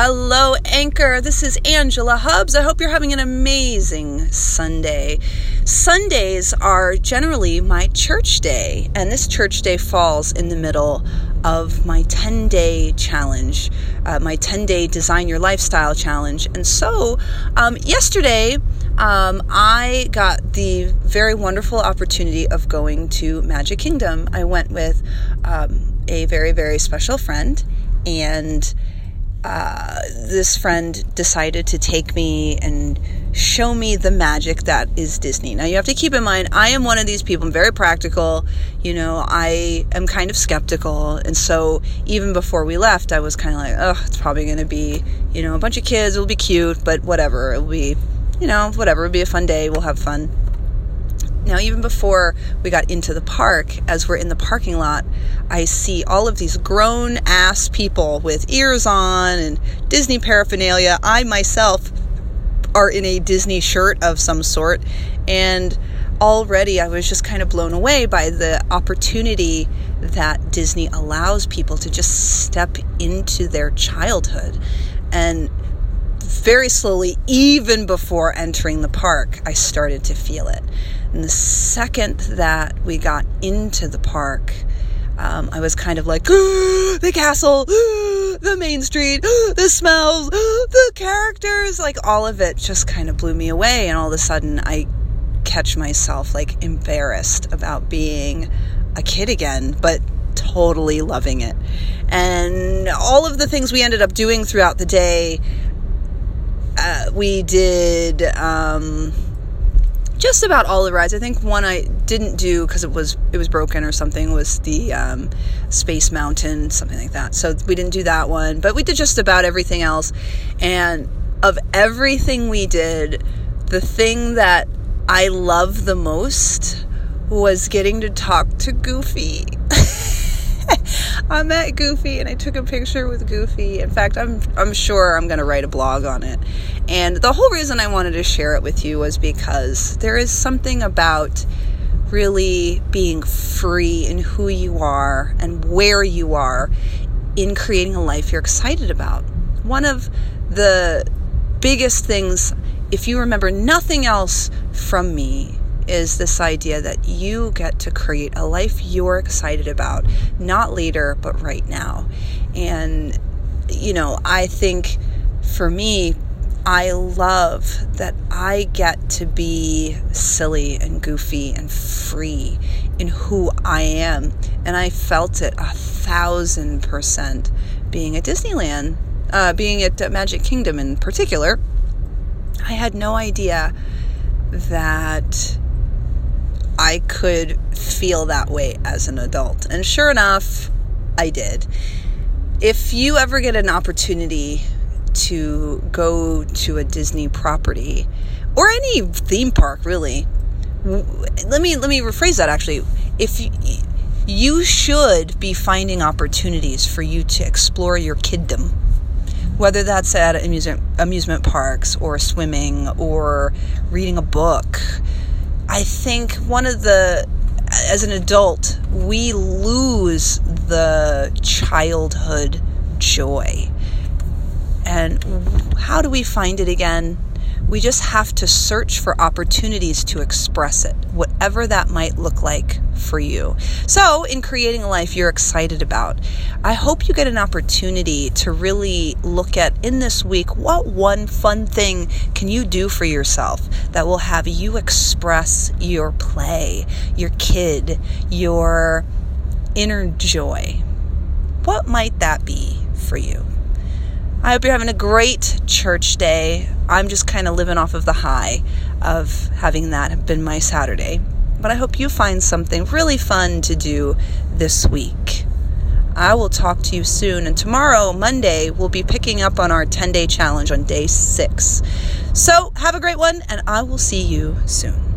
Hello, Anchor. This is Angela Hubbs. I hope you're having an amazing Sunday. Sundays are generally my church day, and this church day falls in the middle of my 10 day challenge, uh, my 10 day Design Your Lifestyle challenge. And so, um, yesterday, um, I got the very wonderful opportunity of going to Magic Kingdom. I went with um, a very, very special friend, and uh, this friend decided to take me and show me the magic that is Disney. Now, you have to keep in mind, I am one of these people, I'm very practical. You know, I am kind of skeptical. And so, even before we left, I was kind of like, oh, it's probably going to be, you know, a bunch of kids. It'll be cute, but whatever. It'll be, you know, whatever. It'll be a fun day. We'll have fun. Now, even before we got into the park, as we're in the parking lot, I see all of these grown ass people with ears on and Disney paraphernalia. I myself are in a Disney shirt of some sort, and already I was just kind of blown away by the opportunity that Disney allows people to just step into their childhood. And very slowly, even before entering the park, I started to feel it. And the second that we got into the park, um, I was kind of like, the castle, the main street, the smells, the characters, like all of it just kind of blew me away. And all of a sudden, I catch myself like embarrassed about being a kid again, but totally loving it. And all of the things we ended up doing throughout the day, uh, we did. Um, just about all the rides. I think one I didn't do because it was it was broken or something was the um, Space Mountain, something like that. So we didn't do that one, but we did just about everything else. And of everything we did, the thing that I love the most was getting to talk to Goofy. I met Goofy and I took a picture with Goofy. In fact, I'm I'm sure I'm going to write a blog on it. And the whole reason I wanted to share it with you was because there is something about really being free in who you are and where you are in creating a life you're excited about. One of the biggest things if you remember nothing else from me is this idea that you get to create a life you're excited about, not later, but right now. And, you know, I think for me, I love that I get to be silly and goofy and free in who I am. And I felt it a thousand percent being at Disneyland, uh, being at Magic Kingdom in particular. I had no idea that I could feel that way as an adult. And sure enough, I did. If you ever get an opportunity to go to a Disney property or any theme park really, let me let me rephrase that actually. If you, you should be finding opportunities for you to explore your kiddom whether that's at amusement amusement parks or swimming or reading a book I think one of the, as an adult, we lose the childhood joy. And how do we find it again? We just have to search for opportunities to express it, whatever that might look like for you. So, in creating a life you're excited about, I hope you get an opportunity to really look at in this week what one fun thing can you do for yourself that will have you express your play, your kid, your inner joy. What might that be for you? I hope you're having a great church day. I'm just kind of living off of the high of having that been my Saturday. But I hope you find something really fun to do this week. I will talk to you soon. And tomorrow, Monday, we'll be picking up on our 10 day challenge on day six. So have a great one, and I will see you soon.